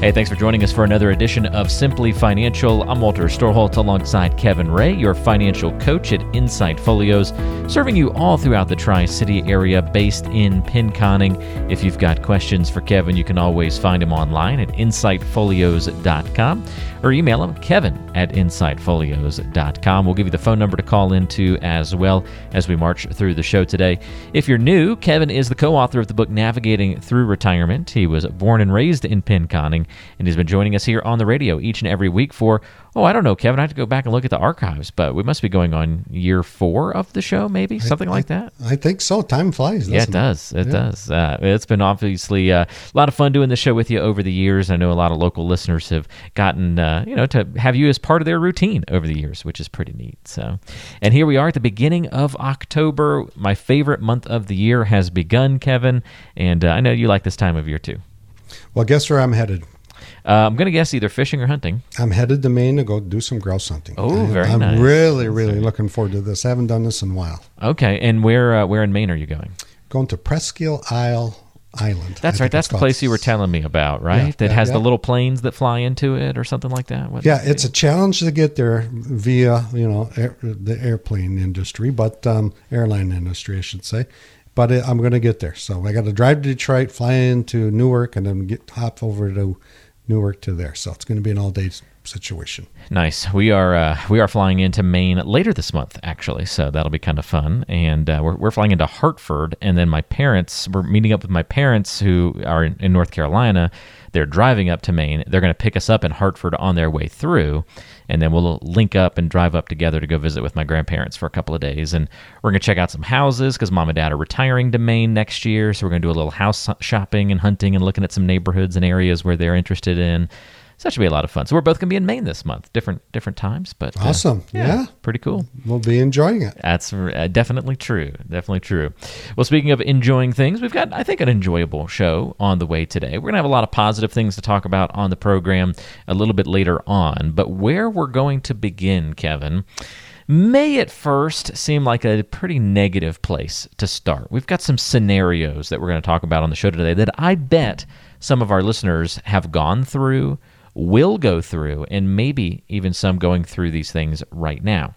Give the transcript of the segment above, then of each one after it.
Hey, thanks for joining us for another edition of Simply Financial. I'm Walter Storholt alongside Kevin Ray, your financial coach at Insight Folios, serving you all throughout the Tri City area based in Pinconning. If you've got questions for Kevin, you can always find him online at insightfolios.com or email him, kevin at insightfolios.com. We'll give you the phone number to call into as well as we march through the show today. If you're new, Kevin is the co author of the book Navigating Through Retirement. He was born and raised in Pinconning, and he's been joining us here on the radio each and every week for oh, I don't know, Kevin. I have to go back and look at the archives, but we must be going on year four of the show, maybe something I, like that. I think so. Time flies. yeah, it does. It, does. Uh, it's been obviously uh, a lot of fun doing the show with you over the years. I know a lot of local listeners have gotten, uh, you know, to have you as part of their routine over the years, which is pretty neat. So, and here we are at the beginning of October. My favorite month of the year has begun, Kevin, and uh, I know you like this time of year too. Well, guess where I'm headed? Uh, I'm going to guess either fishing or hunting. I'm headed to Maine to go do some grouse hunting. Oh, very I'm nice. really, really looking forward to this. I haven't done this in a while. Okay, and where uh, where in Maine are you going? Going to Presque Isle Island. That's I right. That's the place you were telling me about, right? Yeah, that yeah, has the little planes that fly into it or something like that. What- Yeah, it's a challenge to get there via you know air, the airplane industry, but um, airline industry, I should say. But I'm going to get there, so I got to drive to Detroit, fly into Newark, and then get hop over to Newark to there. So it's going to be an all day situation. Nice. We are uh, we are flying into Maine later this month, actually. So that'll be kind of fun. And uh, we're we're flying into Hartford, and then my parents. We're meeting up with my parents who are in, in North Carolina. They're driving up to Maine. They're going to pick us up in Hartford on their way through, and then we'll link up and drive up together to go visit with my grandparents for a couple of days. And we're going to check out some houses because mom and dad are retiring to Maine next year. So we're going to do a little house shopping and hunting and looking at some neighborhoods and areas where they're interested in. So that should be a lot of fun. So we're both going to be in Maine this month, different different times, but uh, Awesome. Yeah. pretty cool. We'll be enjoying it. That's uh, definitely true. Definitely true. Well, speaking of enjoying things, we've got, I think, an enjoyable show on the way today. We're going to have a lot of positive things to talk about on the program a little bit later on. But where we're going to begin, Kevin, may at first seem like a pretty negative place to start. We've got some scenarios that we're going to talk about on the show today that I bet some of our listeners have gone through, will go through, and maybe even some going through these things right now.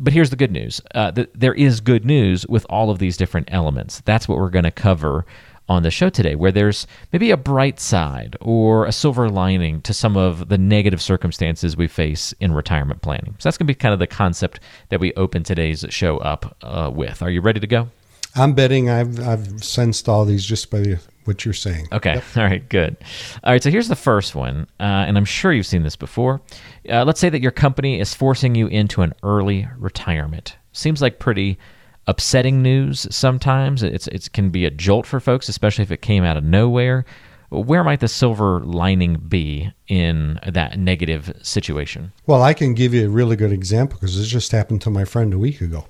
But here's the good news uh, th- there is good news with all of these different elements. That's what we're going to cover on the show today, where there's maybe a bright side or a silver lining to some of the negative circumstances we face in retirement planning. So that's going to be kind of the concept that we open today's show up uh, with. Are you ready to go? I'm betting I've I've sensed all these just by what you're saying. Okay. All right. Good. All right. So here's the first one, uh, and I'm sure you've seen this before. Uh, let's say that your company is forcing you into an early retirement. Seems like pretty upsetting news sometimes. It's it can be a jolt for folks, especially if it came out of nowhere. Where might the silver lining be in that negative situation? Well, I can give you a really good example because this just happened to my friend a week ago.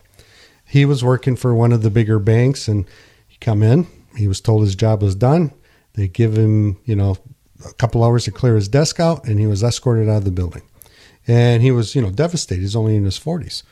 He was working for one of the bigger banks, and he come in. He was told his job was done. They give him, you know, a couple hours to clear his desk out, and he was escorted out of the building. And he was, you know, devastated. He's only in his forties.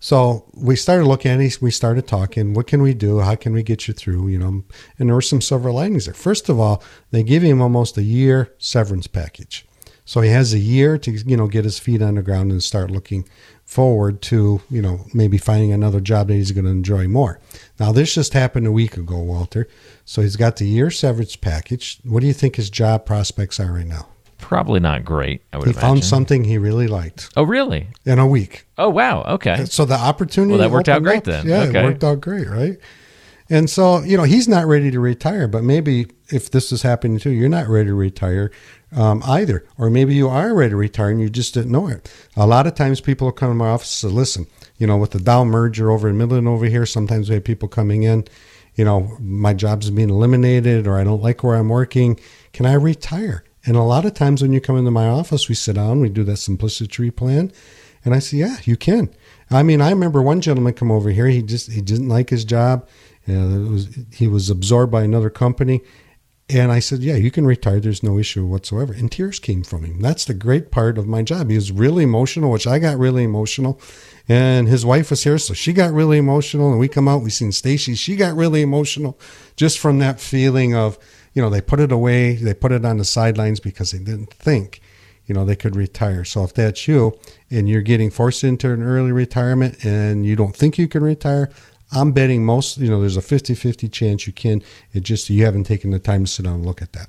So we started looking at it. We started talking. What can we do? How can we get you through? You know, and there were some silver linings there. First of all, they give him almost a year severance package. So he has a year to, you know, get his feet on the ground and start looking forward to, you know, maybe finding another job that he's going to enjoy more. Now, this just happened a week ago, Walter. So he's got the year severance package. What do you think his job prospects are right now? Probably not great. I would He imagine. found something he really liked Oh, really? in a week. Oh, wow. Okay. So the opportunity. Well, that worked out great up. then. Yeah, Okay. it worked out great, right? And so you know he's not ready to retire, but maybe if this is happening too, you're not ready to retire um, either, or maybe you are ready to retire and you just didn't know it. A lot of times people will come to my office and say, listen, you know, with the Dow merger over in Midland over here, sometimes we have people coming in. You know, my job's being eliminated, or I don't like where I'm working. Can I retire? And a lot of times when you come into my office, we sit down, we do that simplicity plan, and I say, yeah, you can. I mean, I remember one gentleman come over here. He just he didn't like his job. Uh, was, he was absorbed by another company, and I said, Yeah, you can retire. There's no issue whatsoever. And tears came from him. That's the great part of my job. He was really emotional, which I got really emotional. And his wife was here, so she got really emotional. And we come out, we seen Stacy. She got really emotional just from that feeling of, you know, they put it away, they put it on the sidelines because they didn't think, you know, they could retire. So if that's you and you're getting forced into an early retirement and you don't think you can retire, I'm betting most, you know, there's a 50 50 chance you can. It just, you haven't taken the time to sit down and look at that.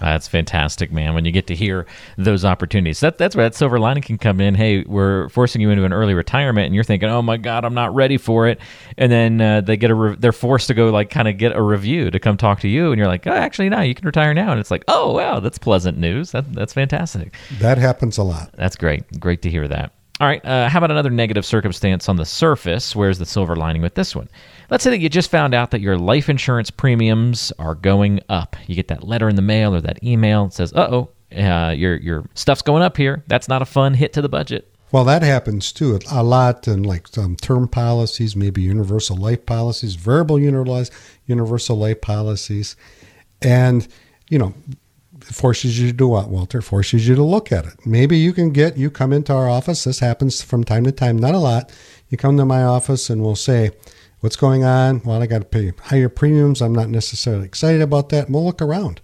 That's fantastic, man. When you get to hear those opportunities, that, that's where that silver lining can come in. Hey, we're forcing you into an early retirement, and you're thinking, "Oh my God, I'm not ready for it." And then uh, they get a, re- they're forced to go like kind of get a review to come talk to you, and you're like, "Oh, actually, no, you can retire now." And it's like, "Oh, wow, that's pleasant news. That, that's fantastic." That happens a lot. That's great. Great to hear that. All right, uh, how about another negative circumstance on the surface? Where's the silver lining with this one? Let's say that you just found out that your life insurance premiums are going up. You get that letter in the mail or that email that says, "Uh-oh, uh, your your stuff's going up here." That's not a fun hit to the budget. Well, that happens too a lot in like some term policies, maybe universal life policies, variable universal life policies, and you know forces you to do what, Walter? Forces you to look at it. Maybe you can get, you come into our office. This happens from time to time, not a lot. You come to my office and we'll say, What's going on? Well, I got to pay higher premiums. I'm not necessarily excited about that. And we'll look around.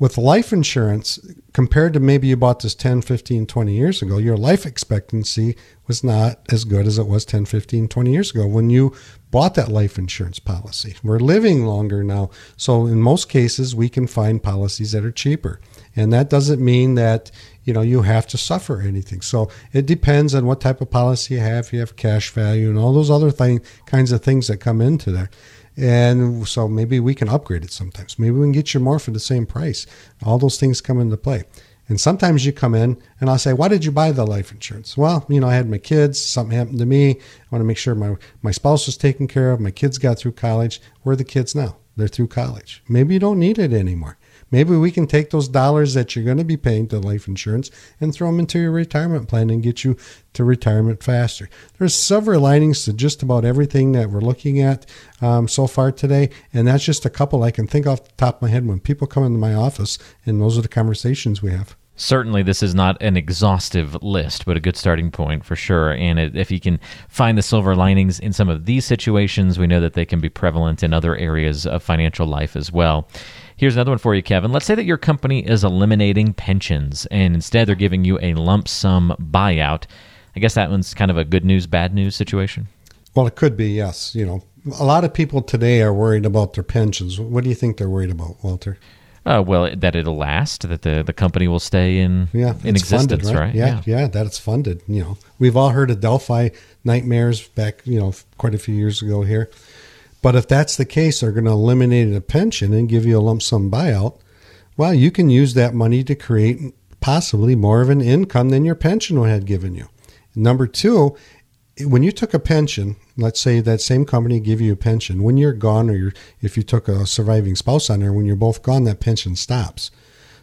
With life insurance, compared to maybe you bought this 10, 15, 20 years ago, your life expectancy was not as good as it was 10, 15, 20 years ago when you bought that life insurance policy. We're living longer now. So in most cases, we can find policies that are cheaper. And that doesn't mean that, you know, you have to suffer anything. So it depends on what type of policy you have. You have cash value and all those other thing, kinds of things that come into there. And so maybe we can upgrade it sometimes. Maybe we can get you more for the same price. All those things come into play. And sometimes you come in and I'll say, Why did you buy the life insurance? Well, you know, I had my kids, something happened to me. I want to make sure my, my spouse was taken care of. My kids got through college. Where are the kids now? They're through college. Maybe you don't need it anymore. Maybe we can take those dollars that you're going to be paying to life insurance and throw them into your retirement plan and get you to retirement faster. There's several linings to just about everything that we're looking at um, so far today, and that's just a couple I can think off the top of my head when people come into my office, and those are the conversations we have certainly this is not an exhaustive list, but a good starting point for sure. And it, if you can find the silver linings in some of these situations, we know that they can be prevalent in other areas of financial life as well. Here's another one for you, Kevin. Let's say that your company is eliminating pensions and instead they're giving you a lump sum buyout. I guess that one's kind of a good news, bad news situation. Well, it could be, yes. You know, a lot of people today are worried about their pensions. What do you think they're worried about, Walter? Uh, well, that it'll last, that the, the company will stay in yeah, in existence, funded, right? right? Yeah, yeah, yeah, that it's funded. You know, we've all heard of Delphi nightmares back, you know, quite a few years ago here. But if that's the case, they're going to eliminate a pension and give you a lump sum buyout. Well, you can use that money to create possibly more of an income than your pension had given you. Number two, when you took a pension, let's say that same company give you a pension. When you're gone, or you're, if you took a surviving spouse on there, when you're both gone, that pension stops.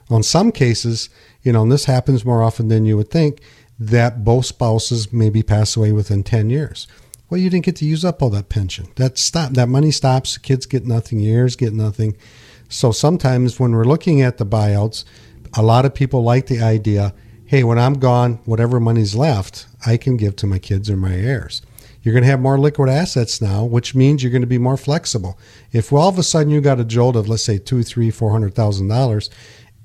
On some cases, you know, and this happens more often than you would think, that both spouses maybe pass away within 10 years. Well, you didn't get to use up all that pension. That stop. That money stops. Kids get nothing. Heirs get nothing. So sometimes when we're looking at the buyouts, a lot of people like the idea. Hey, when I'm gone, whatever money's left, I can give to my kids or my heirs. You're going to have more liquid assets now, which means you're going to be more flexible. If all of a sudden you got a jolt of let's say two, three, four hundred thousand dollars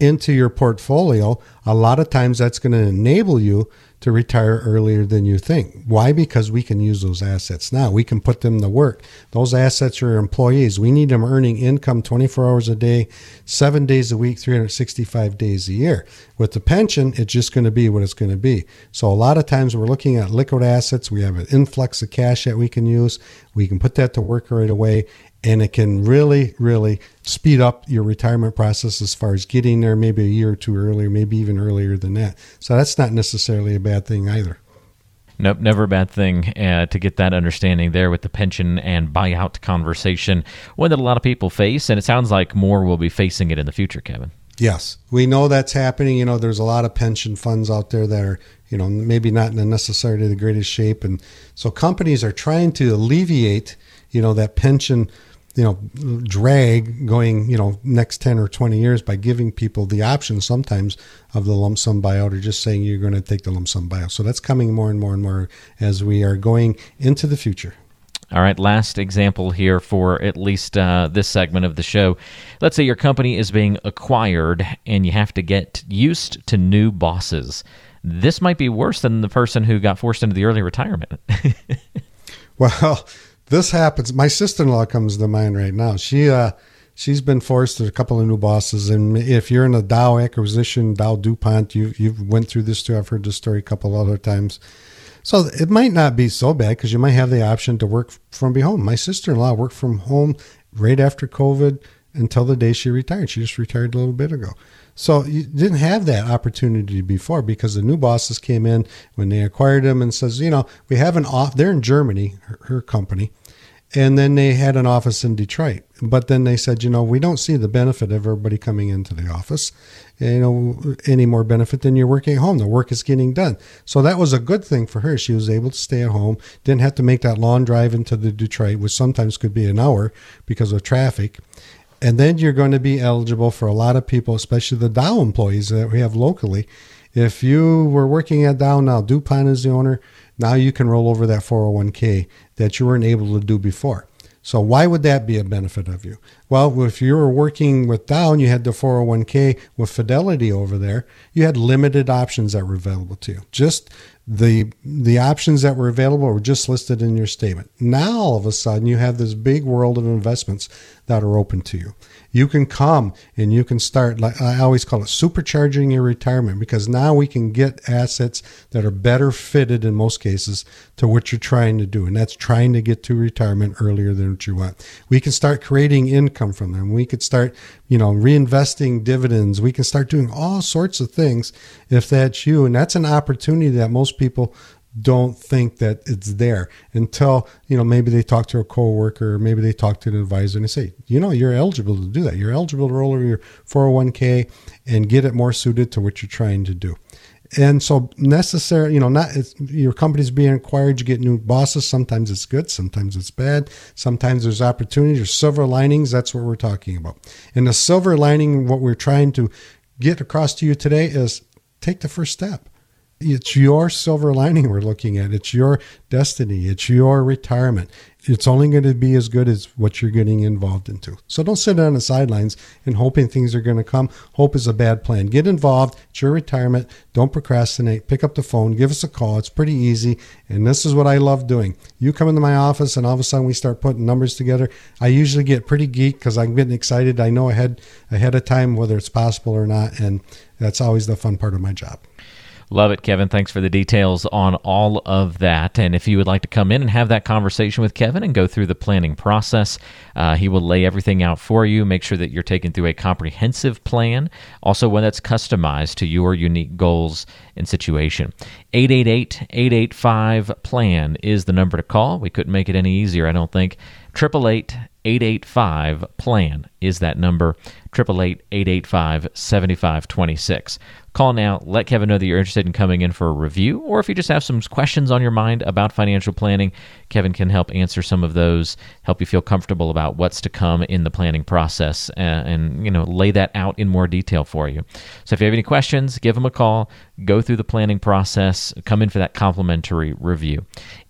into your portfolio, a lot of times that's going to enable you to retire earlier than you think. Why? Because we can use those assets now. We can put them to work. Those assets are employees. We need them earning income 24 hours a day, seven days a week, 365 days a year. With the pension, it's just going to be what it's going to be. So a lot of times we're looking at liquid assets. We have an influx of cash that we can use. We can put that to work right away and it can really, really speed up your retirement process as far as getting there maybe a year or two earlier, maybe even earlier than that. So that's not necessarily a bad thing either. Nope, never a bad thing uh, to get that understanding there with the pension and buyout conversation, one that a lot of people face, and it sounds like more will be facing it in the future, Kevin. Yes, we know that's happening. You know, there's a lot of pension funds out there that are, you know, maybe not in necessarily the greatest shape, and so companies are trying to alleviate, you know, that pension, you know, drag going, you know, next ten or twenty years by giving people the option sometimes of the lump sum buyout or just saying you're going to take the lump sum buyout. So that's coming more and more and more as we are going into the future. All right, last example here for at least uh, this segment of the show. Let's say your company is being acquired and you have to get used to new bosses. This might be worse than the person who got forced into the early retirement. well, this happens. My sister in law comes to mind right now. She, uh, she's been forced to a couple of new bosses and if you're in a dow acquisition dow DuPont you you went through this too i've heard this story a couple other times so it might not be so bad because you might have the option to work from home. My sister in law worked from home right after COVID until the day she retired. She just retired a little bit ago. So you didn't have that opportunity before because the new bosses came in when they acquired them and says, you know, we have an off. They're in Germany, her, her company, and then they had an office in Detroit. But then they said, you know, we don't see the benefit of everybody coming into the office, eh, you know, any more benefit than you're working at home. The work is getting done. So that was a good thing for her. She was able to stay at home, didn't have to make that long drive into the Detroit, which sometimes could be an hour because of traffic. And then you're going to be eligible for a lot of people, especially the Dow employees that we have locally. If you were working at Dow now, DuPont is the owner, now you can roll over that 401k that you weren't able to do before. So why would that be a benefit of you? Well, if you were working with Dow, and you had the 401k with Fidelity over there, you had limited options that were available to you. Just the the options that were available were just listed in your statement. Now all of a sudden you have this big world of investments that are open to you you can come and you can start like I always call it supercharging your retirement because now we can get assets that are better fitted in most cases to what you're trying to do and that's trying to get to retirement earlier than what you want. We can start creating income from them. We could start, you know, reinvesting dividends. We can start doing all sorts of things if that's you and that's an opportunity that most people don't think that it's there until you know maybe they talk to a coworker or maybe they talk to an advisor and they say you know you're eligible to do that. You're eligible to roll over your 401k and get it more suited to what you're trying to do. And so necessary you know not your company's being acquired you get new bosses. Sometimes it's good sometimes it's bad. Sometimes there's opportunities or silver linings. That's what we're talking about. And the silver lining what we're trying to get across to you today is take the first step it's your silver lining we're looking at. It's your destiny. It's your retirement. It's only going to be as good as what you're getting involved into. So don't sit on the sidelines and hoping things are going to come. Hope is a bad plan. Get involved. It's your retirement. Don't procrastinate. Pick up the phone. Give us a call. It's pretty easy. And this is what I love doing. You come into my office and all of a sudden we start putting numbers together. I usually get pretty geek because I'm getting excited. I know ahead ahead of time whether it's possible or not. And that's always the fun part of my job. Love it, Kevin. Thanks for the details on all of that. And if you would like to come in and have that conversation with Kevin and go through the planning process, uh, he will lay everything out for you, make sure that you're taken through a comprehensive plan, also one that's customized to your unique goals and situation. 888 885 PLAN is the number to call. We couldn't make it any easier, I don't think. 888 885 PLAN is that number. 888 885 7526. Call now. Let Kevin know that you're interested in coming in for a review, or if you just have some questions on your mind about financial planning, Kevin can help answer some of those, help you feel comfortable about what's to come in the planning process, and, and you know lay that out in more detail for you. So if you have any questions, give him a call. Go through the planning process. Come in for that complimentary review.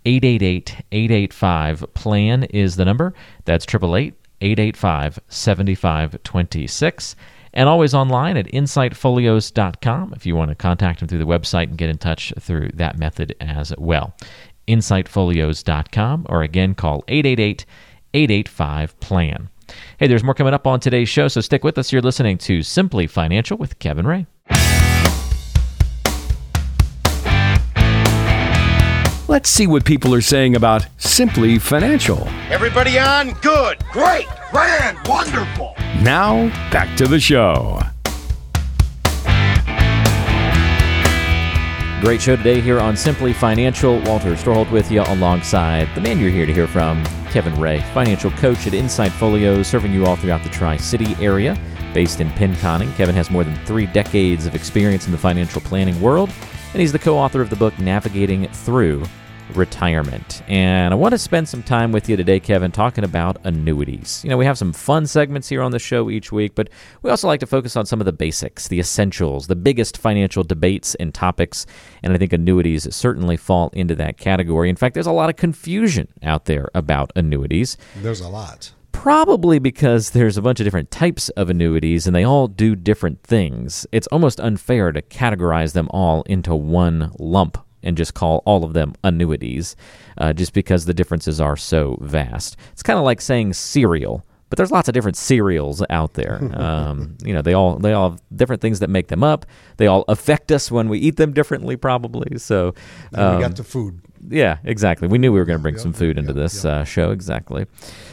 888-885-PLAN is the number. That's 888 885 7526 and always online at insightfolios.com if you want to contact them through the website and get in touch through that method as well. Insightfolios.com or again call 888 885 PLAN. Hey, there's more coming up on today's show, so stick with us. You're listening to Simply Financial with Kevin Ray. Let's see what people are saying about Simply Financial. Everybody on? Good, great, grand, wonderful. Now, back to the show. Great show today here on Simply Financial. Walter Storholt with you alongside the man you're here to hear from, Kevin Ray, financial coach at Insight Folios, serving you all throughout the Tri City area. Based in Pinconning, Kevin has more than three decades of experience in the financial planning world, and he's the co author of the book Navigating Through retirement. And I want to spend some time with you today, Kevin, talking about annuities. You know, we have some fun segments here on the show each week, but we also like to focus on some of the basics, the essentials, the biggest financial debates and topics. And I think annuities certainly fall into that category. In fact, there's a lot of confusion out there about annuities. There's a lot. Probably because there's a bunch of different types of annuities and they all do different things. It's almost unfair to categorize them all into one lump and just call all of them annuities uh, just because the differences are so vast. It's kind of like saying cereal. But there's lots of different cereals out there. Um, you know, they all they all have different things that make them up. They all affect us when we eat them differently, probably. So um, we got the food. Yeah, exactly. We knew we were going to bring yep, some food into yep, this yep. Uh, show. Exactly.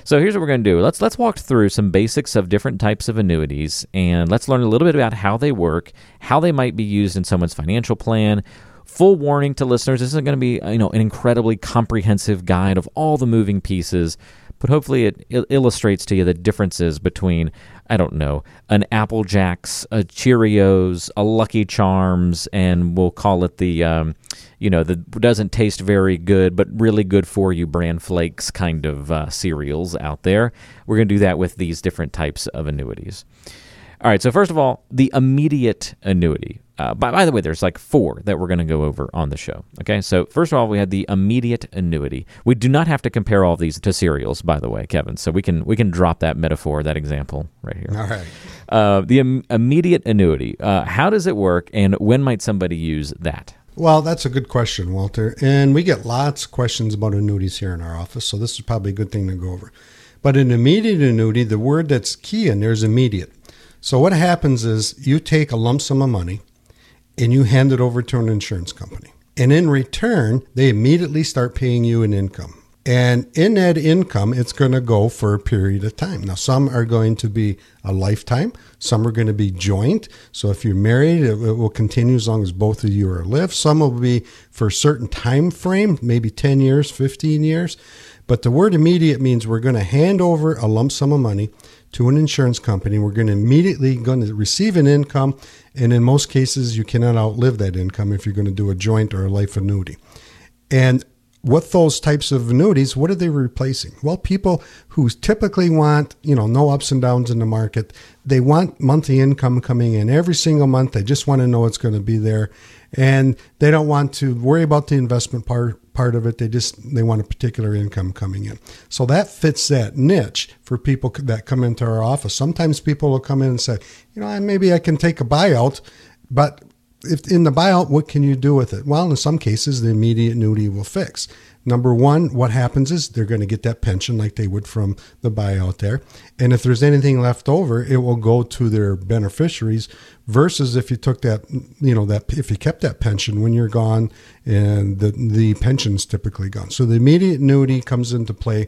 So here's what we're going to do. Let's let's walk through some basics of different types of annuities, and let's learn a little bit about how they work, how they might be used in someone's financial plan, full warning to listeners this isn't going to be you know an incredibly comprehensive guide of all the moving pieces but hopefully it il- illustrates to you the differences between i don't know an apple jacks a Cheerios a lucky charms and we'll call it the um, you know the doesn't taste very good but really good for you bran flakes kind of uh, cereals out there. We're going to do that with these different types of annuities all right so first of all the immediate annuity uh, by, by, the way, there's like four that we're going to go over on the show. Okay, so first of all, we had the immediate annuity. We do not have to compare all these to cereals, by the way, Kevin. So we can we can drop that metaphor, that example right here. All right. Uh, the Im- immediate annuity. Uh, how does it work, and when might somebody use that? Well, that's a good question, Walter. And we get lots of questions about annuities here in our office, so this is probably a good thing to go over. But an immediate annuity, the word that's key in there is immediate. So what happens is you take a lump sum of money and you hand it over to an insurance company. And in return, they immediately start paying you an income. And in that income, it's going to go for a period of time. Now, some are going to be a lifetime, some are going to be joint. So if you're married, it, will continue as long as both of you are alive. Some will be for a certain time frame, maybe 10 years, 15 years. But the word immediate means we're going to hand over a lump sum of money to an insurance company. We're going to immediately going to receive an income, and in most cases, you cannot outlive that income if you're going to do a joint or a life annuity. And with those types of annuities, what are they replacing? Well, people who typically want, you know, no ups and downs in the market, they want monthly income coming in every single month. They just want to know it's going to be there. And they don't want to worry about the investment part part of it. They just they want a particular income coming in. So that fits that niche for people that come into our office. Sometimes people will come in and say, you know, I maybe I can take a buyout, but if in the buyout, what can you do with it? Well, in some cases, the immediate annuity will fix. Number one, what happens is they're going to get that pension like they would from the buyout there. And if there's anything left over, it will go to their beneficiaries versus if you took that, you know, that if you kept that pension when you're gone and the, the pension's typically gone. So the immediate annuity comes into play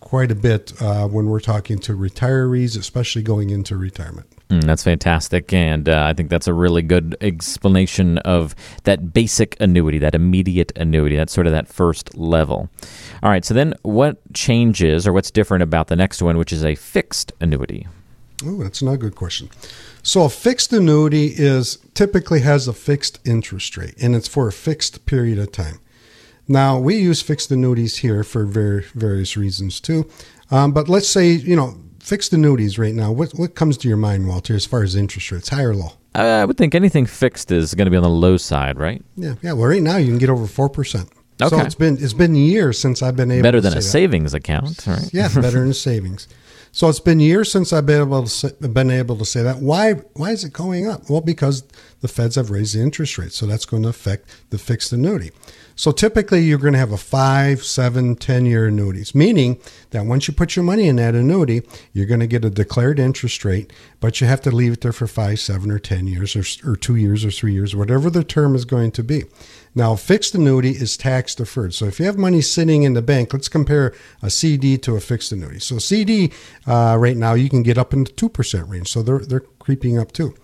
quite a bit uh, when we're talking to retirees, especially going into retirement. Mm, that's fantastic. And uh, I think that's a really good explanation of that basic annuity, that immediate annuity. That's sort of that first level. All right. So then what changes or what's different about the next one, which is a fixed annuity? Oh, that's another good question. So a fixed annuity is typically has a fixed interest rate and it's for a fixed period of time. Now we use fixed annuities here for very various reasons too. Um, but let's say, you know, fixed annuities right now, what what comes to your mind, Walter, as far as interest rates, high or low? Uh, I would think anything fixed is going to be on the low side, right? Yeah, yeah. Well, right now you can get over four percent. Okay. So it's been it's been years since I've been able better than a that. savings account, right? yeah, better than a savings. So it's been years since I've been able to say, been able to say that. Why why is it going up? Well, because the Feds have raised the interest rate, so that's going to affect the fixed annuity. So typically you're going to have a five, seven, 10 year annuities, meaning that once you put your money in that annuity, you're going to get a declared interest rate, but you have to leave it there for five, seven, or 10 years, or, or two years, or three years, whatever the term is going to be. Now, fixed annuity is tax deferred. So if you have money sitting in the bank, let's compare a CD to a fixed annuity. So CD uh, right now you can get up into two percent range. So they're they're creeping up too.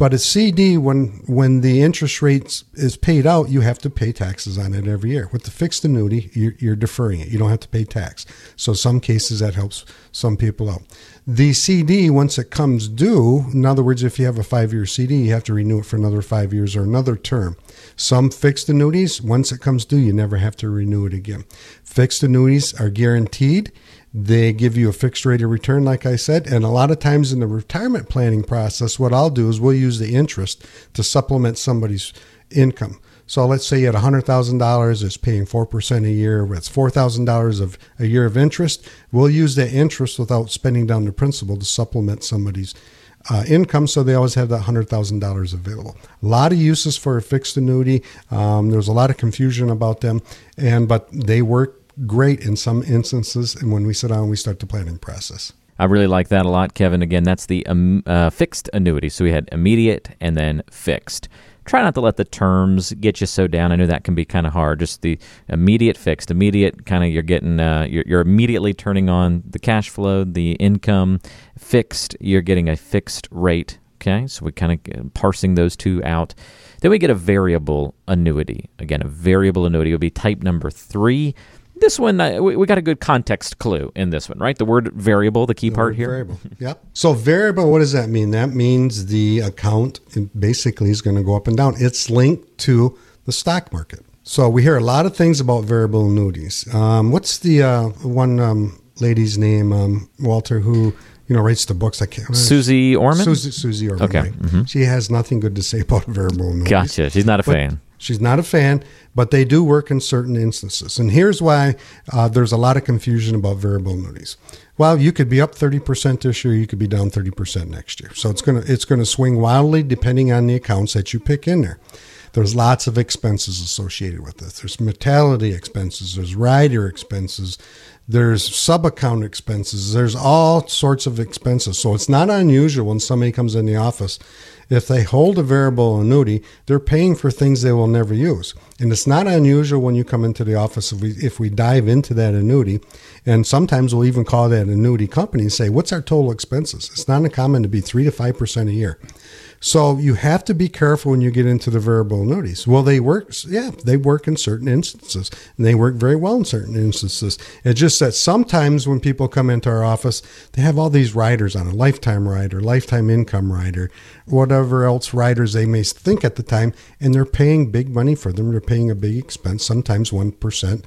But a CD, when when the interest rate is paid out, you have to pay taxes on it every year. With the fixed annuity, you're, you're deferring it. You don't have to pay tax. So some cases that helps some people out. The CD, once it comes due, in other words, if you have a five year CD, you have to renew it for another five years or another term. Some fixed annuities, once it comes due, you never have to renew it again. Fixed annuities are guaranteed. They give you a fixed rate of return, like I said. And a lot of times in the retirement planning process, what I'll do is we'll use the interest to supplement somebody's income. So let's say you had $100,000, it's paying 4% a year, that's $4,000 of a year of interest. We'll use that interest without spending down the principal to supplement somebody's uh, income, so they always have that hundred thousand dollars available. A lot of uses for a fixed annuity. Um, there's a lot of confusion about them, and but they work great in some instances. And when we sit down, we start the planning process. I really like that a lot, Kevin. Again, that's the um, uh, fixed annuity. So we had immediate and then fixed. Try not to let the terms get you so down. I know that can be kind of hard. Just the immediate fixed, immediate kind of you're getting, uh, you're, you're immediately turning on the cash flow, the income. Fixed, you're getting a fixed rate. Okay, so we kind of uh, parsing those two out. Then we get a variable annuity. Again, a variable annuity would be type number three this one uh, we, we, got a good context clue in this one right the word variable the key the part here variable yep so variable what does that mean that means the account basically is going to go up and down it's linked to the stock market so we hear a lot of things about variable annuities um, what's the uh, one um, lady's name um, walter who you know, writes the books. I can't. Susie Orman. Susie, Susie Orman. Okay. Right? Mm-hmm. She has nothing good to say about variable annuities. Gotcha. She's not a but, fan. She's not a fan, but they do work in certain instances. And here's why uh, there's a lot of confusion about variable annuities. Well, you could be up 30% this year, you could be down 30% next year. So it's going to it's going to swing wildly depending on the accounts that you pick in there. There's lots of expenses associated with this. There's mortality expenses, there's rider expenses, there's sub account expenses, there's all sorts of expenses. So it's not unusual when somebody comes in the office if they hold a variable annuity, they're paying for things they will never use. And it's not unusual when you come into the office if we, if we dive into that annuity, and sometimes we'll even call that annuity company and say, What's our total expenses? It's not uncommon to be 3 to 5% a year. So you have to be careful when you get into the variable annuities. Well, they work, yeah, they work in certain instances, and they work very well in certain instances. It's just that sometimes when people come into our office, they have all these riders on a lifetime rider, lifetime income rider, whatever else riders they may think at the time, and they're paying big money for them. They're paying a big expense, sometimes 1%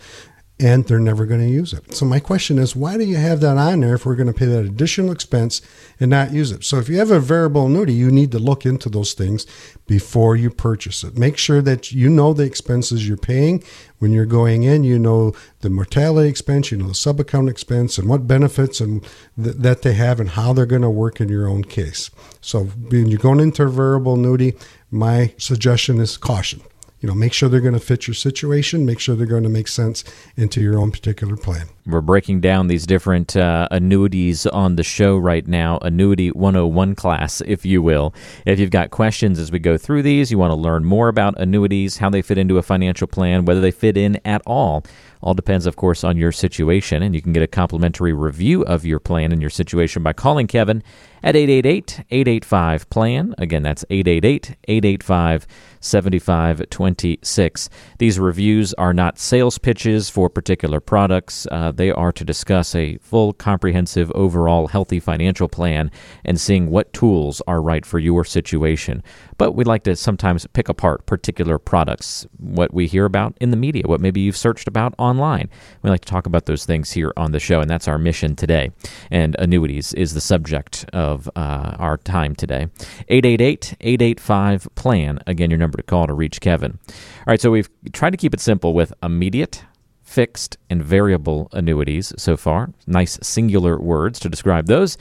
and they're never going to use it. So my question is, why do you have that on there if we're going to pay that additional expense and not use it? So if you have a variable annuity, you need to look into those things before you purchase it. Make sure that you know the expenses you're paying when you're going in. You know the mortality expense, you know the subaccount expense, and what benefits and th- that they have, and how they're going to work in your own case. So when you're going into a variable annuity, my suggestion is caution you know, make sure they're going to fit your situation, make sure they're going to make sense into your own particular plan. We're breaking down these different uh, annuities on the show right now, Annuity 101 class, if you will. If you've got questions as we go through these, you want to learn more about annuities, how they fit into a financial plan, whether they fit in at all. All depends, of course, on your situation, and you can get a complimentary review of your plan and your situation by calling Kevin at 888 885 PLAN. Again, that's 888 885 7526. These reviews are not sales pitches for particular products. Uh, they are to discuss a full, comprehensive, overall healthy financial plan and seeing what tools are right for your situation. But we like to sometimes pick apart particular products, what we hear about in the media, what maybe you've searched about online. We like to talk about those things here on the show, and that's our mission today. And annuities is the subject of uh, our time today. 888 885 PLAN. Again, your number to call to reach Kevin. All right, so we've tried to keep it simple with immediate fixed, and variable annuities so far. Nice singular words to describe those.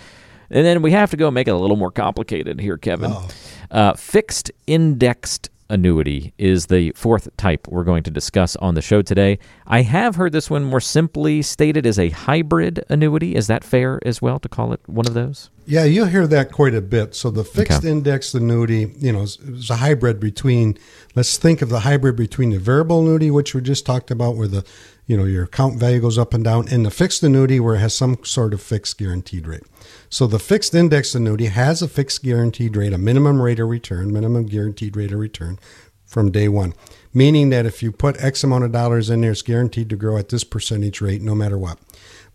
And then we have to go make it a little more complicated here, Kevin. Oh. Uh, fixed indexed annuity is the fourth type we're going to discuss on the show today. I have heard this one more simply stated as a hybrid annuity. Is that fair as well to call it one of those? Yeah, you'll hear that quite a bit. So the fixed okay. index annuity, you know, is, is, a hybrid between. Let's think of the hybrid between the variable annuity, which we just talked about, where the, you know, your account value goes up and down, and the fixed annuity, where it has some sort of fixed guaranteed rate. So the fixed index annuity has a fixed guaranteed rate, a minimum rate of return, minimum guaranteed rate of return from day one, meaning that if you put X amount of dollars in there, it's guaranteed to grow at this percentage rate no matter what.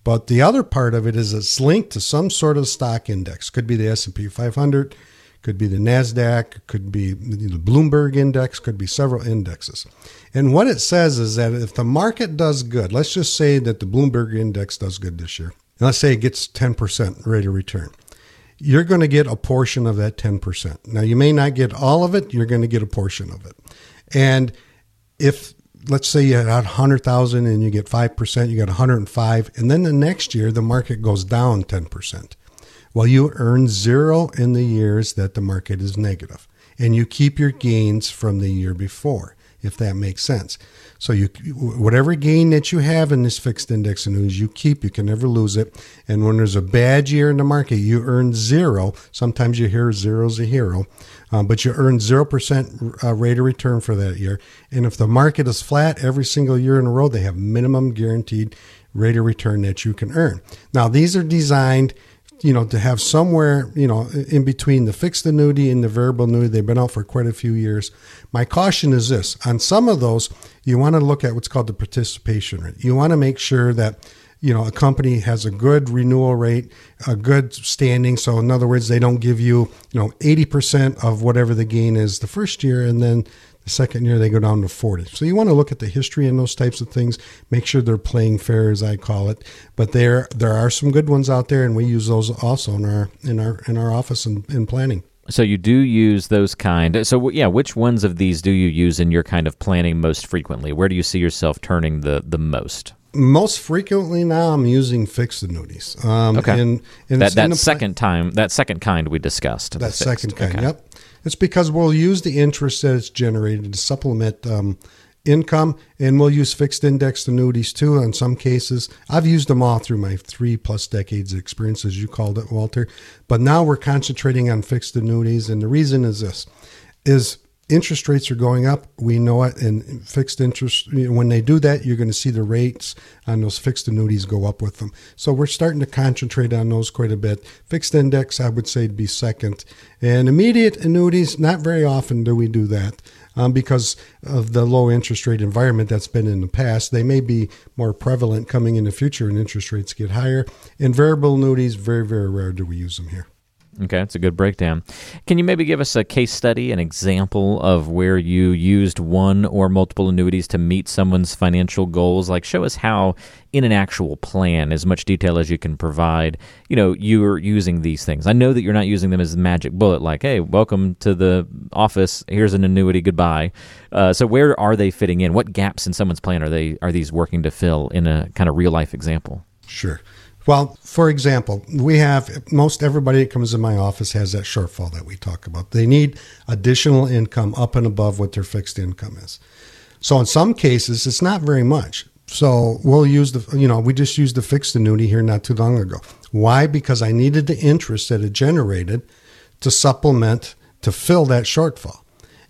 But the other part of it is it's linked to some sort of stock index. Could be the S&P 500, could be the Nasdaq, could be the Bloomberg index, could be several indexes. And what it says is that if the market does good, let's just say that the Bloomberg index does good this year. Let's say it gets 10% rate of return. You're going to get a portion of that 10%. Now you may not get all of it, you're going to get a portion of it. And if let's say you had 100,000 and you get 5%, you got 105, and then the next year the market goes down 10%. Well, you earn zero in the years that the market is negative, and you keep your gains from the year before, if that makes sense. So you whatever gain that you have in this fixed index annuities, you keep. You can never lose it. And when there's a bad year in the market, you earn zero. Sometimes you hear zero's a hero, um, but you earn zero percent uh, rate of return for that year. And if the market is flat every single year in a row, they have minimum guaranteed rate of return that you can earn. Now these are designed you know, to have somewhere, you know, in between the fixed annuity and the variable annuity. They've been out for quite a few years. My caution is this on some of those, you want to look at what's called the participation rate. You want to make sure that, you know, a company has a good renewal rate, a good standing. So, in other words, they don't give you, you know, 80% of whatever the gain is the first year and then the second year, they go down to 40. So you want to look at the history and those types of things. Make sure they're playing fair, as I call it. But there, there are some good ones out there, and we use those also in our in our in our office and in planning. So you do use those kind. So yeah, which ones of these do you use in your kind of planning most frequently? Where do you see yourself turning the the most? most frequently now I'm using fixed annuities. Um, okay. And, and that that second time, that second kind we discussed. That second kind. Okay. Yep. It's because we'll use the interest that it's generated to supplement um, income, and we'll use fixed indexed annuities too in some cases. I've used them all through my three plus decades of experience, as you called it, Walter. But now we're concentrating on fixed annuities, and the reason is this: is interest rates are going up. We know it. And fixed interest, when they do that, you're going to see the rates on those fixed annuities go up with them. So we're starting to concentrate on those quite a bit. Fixed index, I would say, to be second. And immediate annuities, not very often do we do that. Um, because of the low interest rate environment that's been in the past. They may be more prevalent coming in the future and interest rates get higher. In variable annuities, very, very rare do we use them here. Okay, that's a good breakdown. Can you maybe give us a case study, an example of where you used one or multiple annuities to meet someone's financial goals? Like, show us how, in an actual plan, as much detail as you can provide, you know, you're using these things. I know that you're not using them as a magic bullet, like, hey, welcome to the office. Here's an annuity. Goodbye. Uh, so, where are they fitting in? What gaps in someone's plan are they are these working to fill in a kind of real life example? Sure. Well, for example, we have most everybody that comes in my office has that shortfall that we talk about. They need additional income up and above what their fixed income is. So in some cases, it's not very much. So we'll use the, you know, we just used the fixed annuity here not too long ago. Why? Because I needed the interest that it generated to supplement, to fill that shortfall.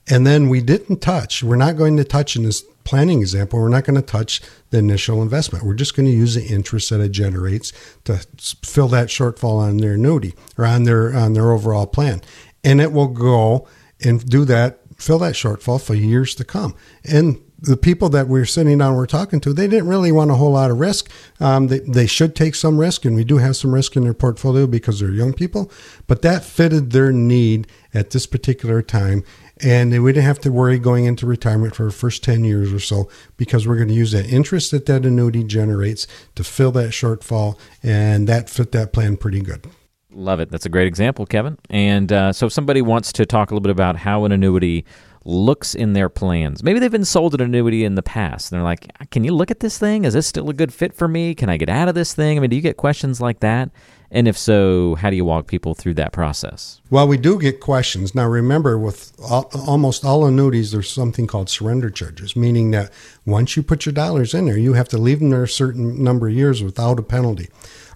And then we didn't touch, we're not going to touch in this planning example, we're not going to touch the initial investment. We're just going to use the interest that it generates to fill that shortfall on their annuity or on their on their overall plan, and it will go and do that, fill that shortfall for years to come. And the people that we're sitting down, we're talking to, they didn't really want a whole lot of risk. Um, they, they should take some risk, and we do have some risk in their portfolio because they're young people, but that fitted their need at this particular time and we didn't have to worry going into retirement for the first 10 years or so because we're going to use that interest that that annuity generates to fill that shortfall and that fit that plan pretty good. Love it. That's a great example kevin. And uh, so if somebody wants to talk a little bit about how an annuity looks in their plans maybe they've been sold an annuity in the past and they're like can you look at this thing? Is this still a good fit for me? Can i get out of this thing? I mean do you get questions like that and if so, how do you walk people through that process? Well, we do get questions. Now, remember, with all, almost all annuities, there's something called surrender charges, meaning that once you put your dollars in there, you have to leave them there a certain number of years without a penalty.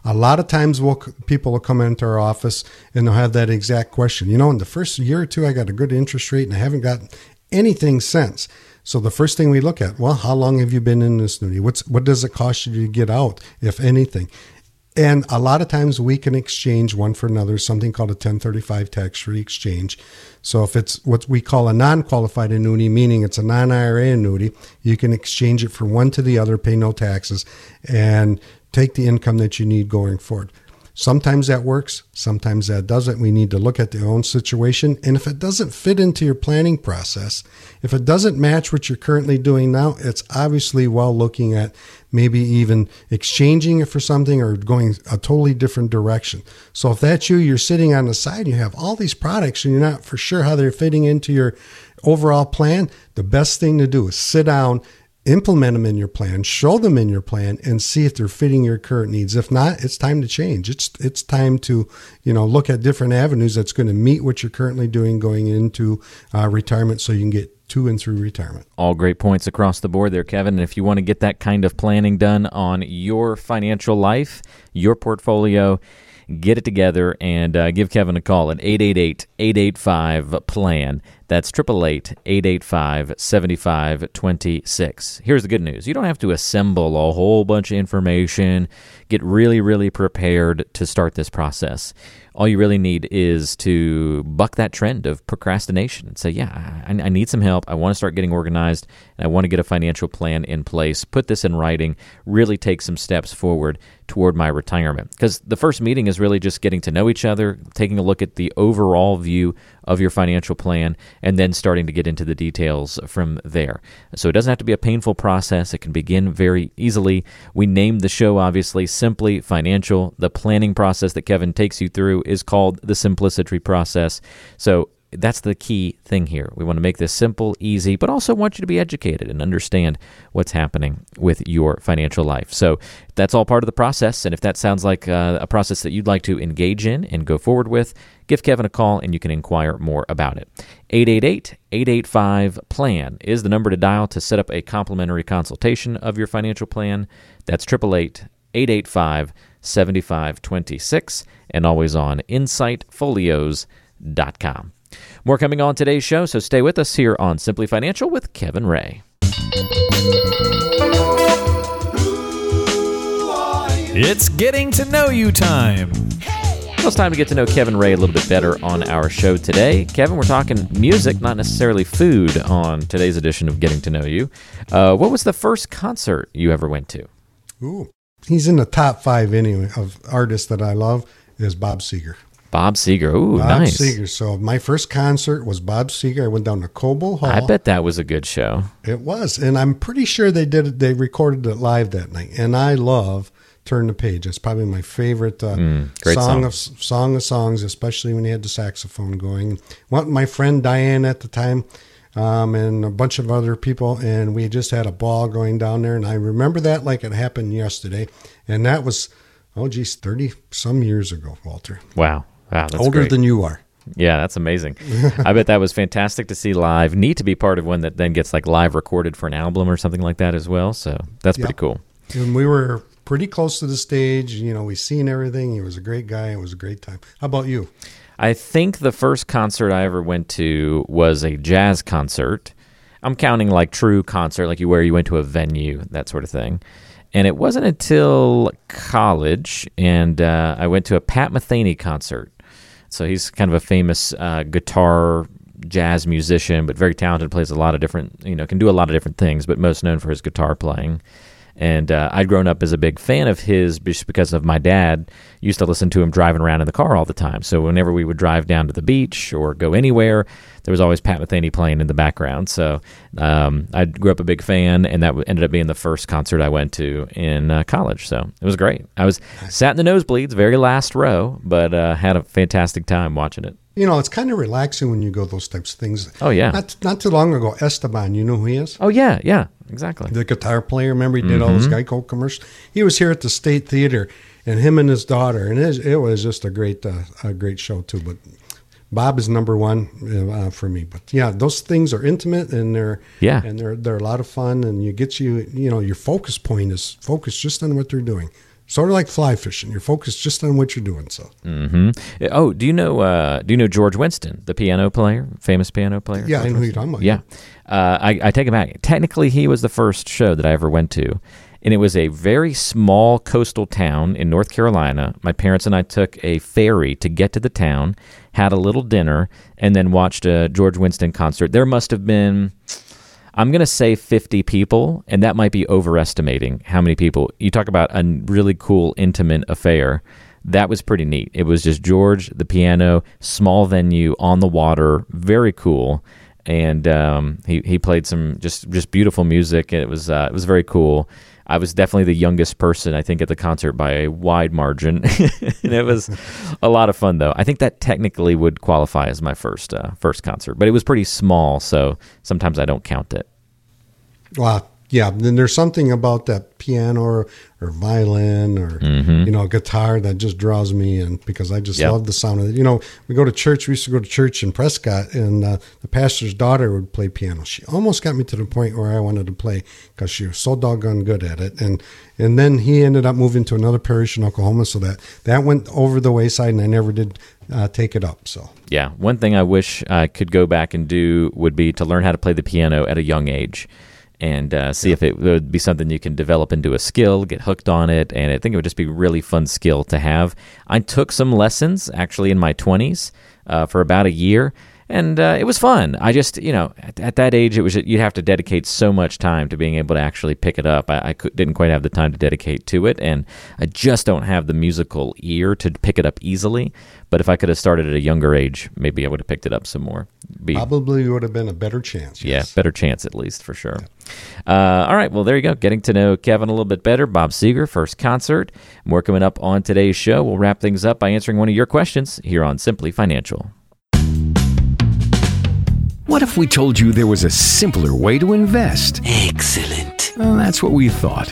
A lot of times, we'll, people will come into our office and they'll have that exact question. You know, in the first year or two, I got a good interest rate and I haven't got anything since. So the first thing we look at, well, how long have you been in this annuity? What's what does it cost you to get out, if anything? And a lot of times we can exchange one for another, something called a 1035 tax free exchange. So if it's what we call a non qualified annuity, meaning it's a non IRA annuity, you can exchange it from one to the other, pay no taxes, and take the income that you need going forward. Sometimes that works, sometimes that doesn't. We need to look at the own situation. And if it doesn't fit into your planning process, if it doesn't match what you're currently doing now, it's obviously while looking at maybe even exchanging it for something or going a totally different direction. So if that's you, you're sitting on the side, you have all these products and you're not for sure how they're fitting into your overall plan, the best thing to do is sit down implement them in your plan, show them in your plan, and see if they're fitting your current needs. If not, it's time to change. It's it's time to you know look at different avenues that's going to meet what you're currently doing going into uh, retirement, so you can get to and through retirement. All great points across the board there, Kevin. And if you want to get that kind of planning done on your financial life, your portfolio get it together and uh, give Kevin a call at 888 885 PLAN. That's 888 885 7526. Here's the good news you don't have to assemble a whole bunch of information, get really, really prepared to start this process. All you really need is to buck that trend of procrastination and say, Yeah, I, I need some help. I want to start getting organized and I want to get a financial plan in place. Put this in writing, really take some steps forward toward my retirement. Because the first meeting is really just getting to know each other, taking a look at the overall view of your financial plan, and then starting to get into the details from there. So it doesn't have to be a painful process. It can begin very easily. We named the show, obviously, Simply Financial. The planning process that Kevin takes you through is called the Simplicity Process. So that's the key thing here. We want to make this simple, easy, but also want you to be educated and understand what's happening with your financial life. So that's all part of the process. And if that sounds like uh, a process that you'd like to engage in and go forward with, give Kevin a call and you can inquire more about it. 888 885 PLAN is the number to dial to set up a complimentary consultation of your financial plan. That's 888 885 7526 and always on insightfolios.com. More coming on today's show, so stay with us here on Simply Financial with Kevin Ray. It's getting to know you time. Well, it's time to get to know Kevin Ray a little bit better on our show today. Kevin, we're talking music, not necessarily food, on today's edition of Getting to Know You. Uh, what was the first concert you ever went to? Ooh, he's in the top five anyway of artists that I love. Is Bob Seger. Bob Seger. Ooh, Bob nice. Seger. So my first concert was Bob Seger. I went down to Cobo Hall. I bet that was a good show. it was, and I'm pretty sure they did it. They recorded it live that night, and I love "Turn the Page." It's probably my favorite uh, Mm, great song, song. of song of songs, especially when he had the saxophone going. Well, my friend Diane at the time. Um, and a bunch of other people, and we just had a ball going down there. And I remember that like it happened yesterday. And that was, oh, geez, 30 some years ago, Walter. Wow. Wow. Older great. than you are. Yeah, that's amazing. I bet that was fantastic to see live. Neat to be part of one that then gets like live recorded for an album or something like that as well. So that's pretty cool. And we were pretty close to the stage. You know, we seen everything. He was a great guy. It was a great time. How about you? I think the first concert I ever went to was a jazz concert. I'm counting like true concert, like you where you went to a venue, that sort of thing. And it wasn't until college, and uh, I went to a Pat Metheny concert. So he's kind of a famous uh, guitar jazz musician, but very talented. Plays a lot of different, you know, can do a lot of different things, but most known for his guitar playing. And uh, I'd grown up as a big fan of his just because of my dad used to listen to him driving around in the car all the time. So whenever we would drive down to the beach or go anywhere, there was always Pat Metheny playing in the background. So um, I grew up a big fan, and that ended up being the first concert I went to in uh, college. So it was great. I was sat in the nosebleeds, very last row, but uh, had a fantastic time watching it. You know, it's kind of relaxing when you go those types of things. Oh, yeah. Not not too long ago, Esteban. You know who he is? Oh yeah, yeah, exactly. The guitar player. Remember, he did all those Mm-hmm. Geico commercials. He was here at the State Theater, and him and his daughter, and it, was- it was just a great uh, a great show too. But Bob is number one uh, for me. But yeah, those things are intimate and they're Yeah. and they're they're a lot of fun, and you get you you know your focus point is focused just on what they're doing. Sort of like fly fishing. You're focused just on what you're doing. So Oh, do you know? Uh, do you know George Winston, the piano player, famous piano player? yeah, I know who you're talking about. Yeah. Uh, I, I take it back. Technically, he was the first show that I ever went to. And it was a very small coastal town in North Carolina. My parents and I took a ferry to get to the town, had a little dinner, and then watched a George Winston concert. There must have been, I'm going to say 50 people, and that might be overestimating how many people. You talk about a really cool, intimate affair. That was pretty neat. It was just George, the piano, small venue on the water, very cool and um, he he played some just just beautiful music. And it was uh, it was very cool. I was definitely the youngest person I think at the concert by a wide margin, and it was a lot of fun though. I think that technically would qualify as my first uh, first concert, but it was pretty small, so sometimes I don't count it. Wow. Yeah. Then there's something about that piano or, or violin or, you know, guitar that just draws me in because I just Yep. love the sound of it. You know, we go to church. We used to go to church in Prescott and uh, the pastor's daughter would play piano. She almost got me to the point where I wanted to play because she was so doggone good at it. And, and then he ended up moving to another parish in Oklahoma. So that, that went over the wayside and I never did uh, take it up. So. Yeah, one thing I wish I could go back and do would be to learn how to play the piano at a young age. And uh, see if it would be something you can develop into a skill, get hooked on it, and I think it would just be a really fun skill to have. I took some lessons actually in my 20s uh, for about a year, and uh, it was fun. I just, you know, at, at that age, it was you'd have to dedicate so much time to being able to actually pick it up. I, I could, didn't quite have the time to dedicate to it, and I just don't have the musical ear to pick it up easily. But if I could have started at a younger age, maybe I would have picked it up some more. Be, Probably would have been a better chance. yeah, better chance at least for sure. Uh, all right, well there you go. Getting to know Kevin a little bit better. Bob Seger, first concert. More coming up on today's show. We'll wrap things up by answering one of your questions here on Simply Financial. What if we told you there was a simpler way to invest? Excellent. Well, that's what we thought.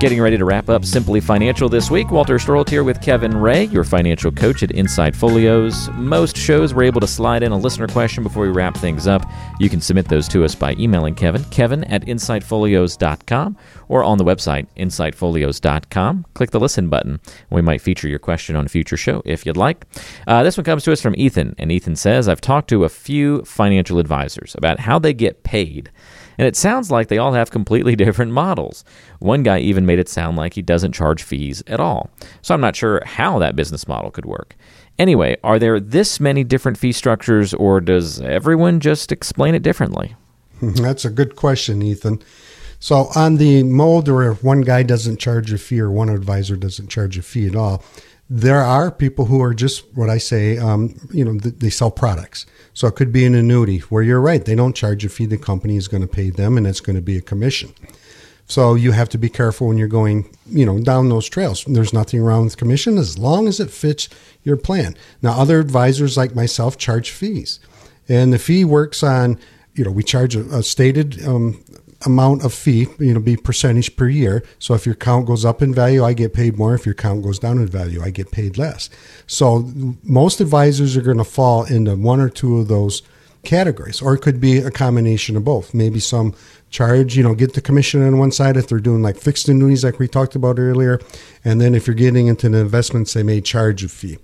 Getting ready to wrap up Simply Financial this week. Walter Storholt here with Kevin Ray, your financial coach at Insight Folios. Most shows we're able to slide in a listener question before we wrap things up. You can submit those to us by emailing Kevin, kevin at insightfolios.com, or on the website, insightfolios.com. Click the listen button. We might feature your question on a future show if you'd like. Uh, this one comes to us from Ethan, and Ethan says, I've talked to a few financial advisors about how they get paid and it sounds like they all have completely different models. One guy even made it sound like he doesn't charge fees at all. So I'm not sure how that business model could work. Anyway, are there this many different fee structures, or does everyone just explain it differently? That's a good question, Ethan. So on the mode where one guy doesn't charge a fee or one advisor doesn't charge a fee at all, there are people who are just what I say, um, you know, th- they sell products. So it could be an annuity where you're right, they don't charge a fee. The company is going to pay them, and it's going to be a commission. So you have to be careful when you're going, you know, down those trails. There's nothing wrong with commission as long as it fits your plan. Now, other advisors like myself charge fees, and the fee works on, you know, we charge a, a stated um, amount of fee, you know, be percentage per year. So if your count goes up in value, I get paid more. If your count goes down in value, I get paid less. So most advisors are going to fall into one or two of those categories, or it could be a combination of both. Maybe some charge, you know, get the commission on one side if they're doing like fixed annuities, like we talked about earlier, and then if you're getting into the investments, they may charge a fee.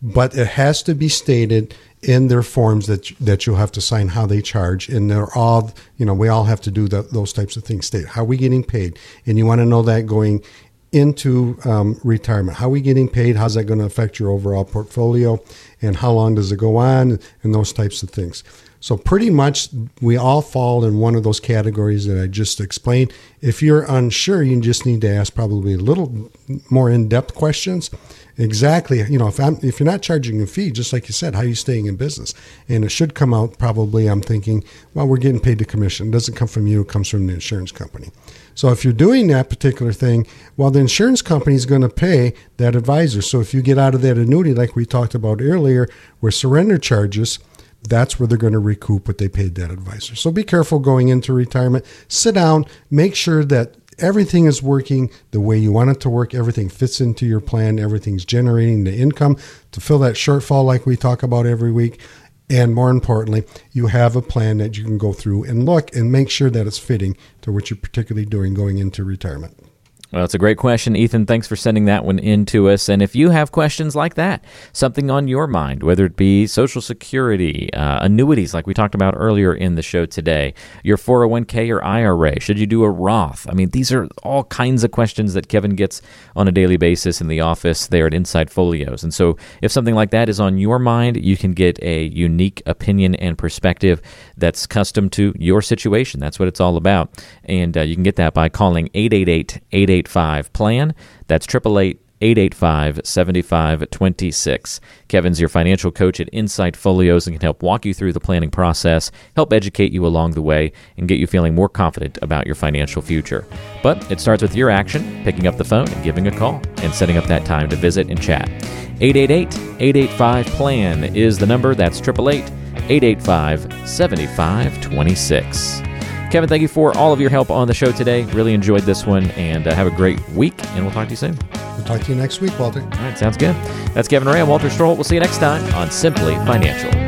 But it has to be stated in their forms that that you'll have to sign how they charge, and they're all, you know, we all have to do the, those types of things. State how are we getting paid, and you want to know that going into um, retirement. How are we getting paid? How's that going to affect your overall portfolio? And how long does it go on? And those types of things. So, pretty much, we all fall in one of those categories that I just explained. If you're unsure, you just need to ask probably a little more in depth questions. Exactly. You know, if I'm if you're not charging a fee, just like you said, how are you staying in business? And it should come out probably. I'm thinking, well, we're getting paid the commission. It doesn't come from you. It comes from the insurance company. So if you're doing that particular thing, well, the insurance company is going to pay that advisor. So if you get out of that annuity, like we talked about earlier, where surrender charges, that's where they're going to recoup what they paid that advisor. So be careful going into retirement. Sit down, make sure that everything is working the way you want it to work. Everything fits into your plan. Everything's generating the income to fill that shortfall, like we talk about every week. And more importantly, you have a plan that you can go through and look and make sure that it's fitting to what you're particularly doing going into retirement. Well, it's a great question, Ethan. Thanks for sending that one in to us. And if you have questions like that, something on your mind, whether it be Social Security, uh, annuities, like we talked about earlier in the show today, your 401k or IRA, should you do a Roth? I mean, these are all kinds of questions that Kevin gets on a daily basis in the office there at Insight Folios. And so, if something like that is on your mind, you can get a unique opinion and perspective that's custom to your situation. That's what it's all about. And uh, you can get that by calling 888 885 PLAN. That's 888 885 7526. Kevin's your financial coach at Insight Folios and can help walk you through the planning process, help educate you along the way, and get you feeling more confident about your financial future. But it starts with your action, picking up the phone and giving a call, and setting up that time to visit and chat. 888 885 PLAN is the number. That's 888 885 7526. Kevin, thank you for all of your help on the show today. Really enjoyed this one, and uh, have a great week, and we'll talk to you soon. We'll talk to you next week, Walter. All right, sounds good. That's Kevin Ray. I'm Walter Storholt. We'll see you next time on Simply Financial.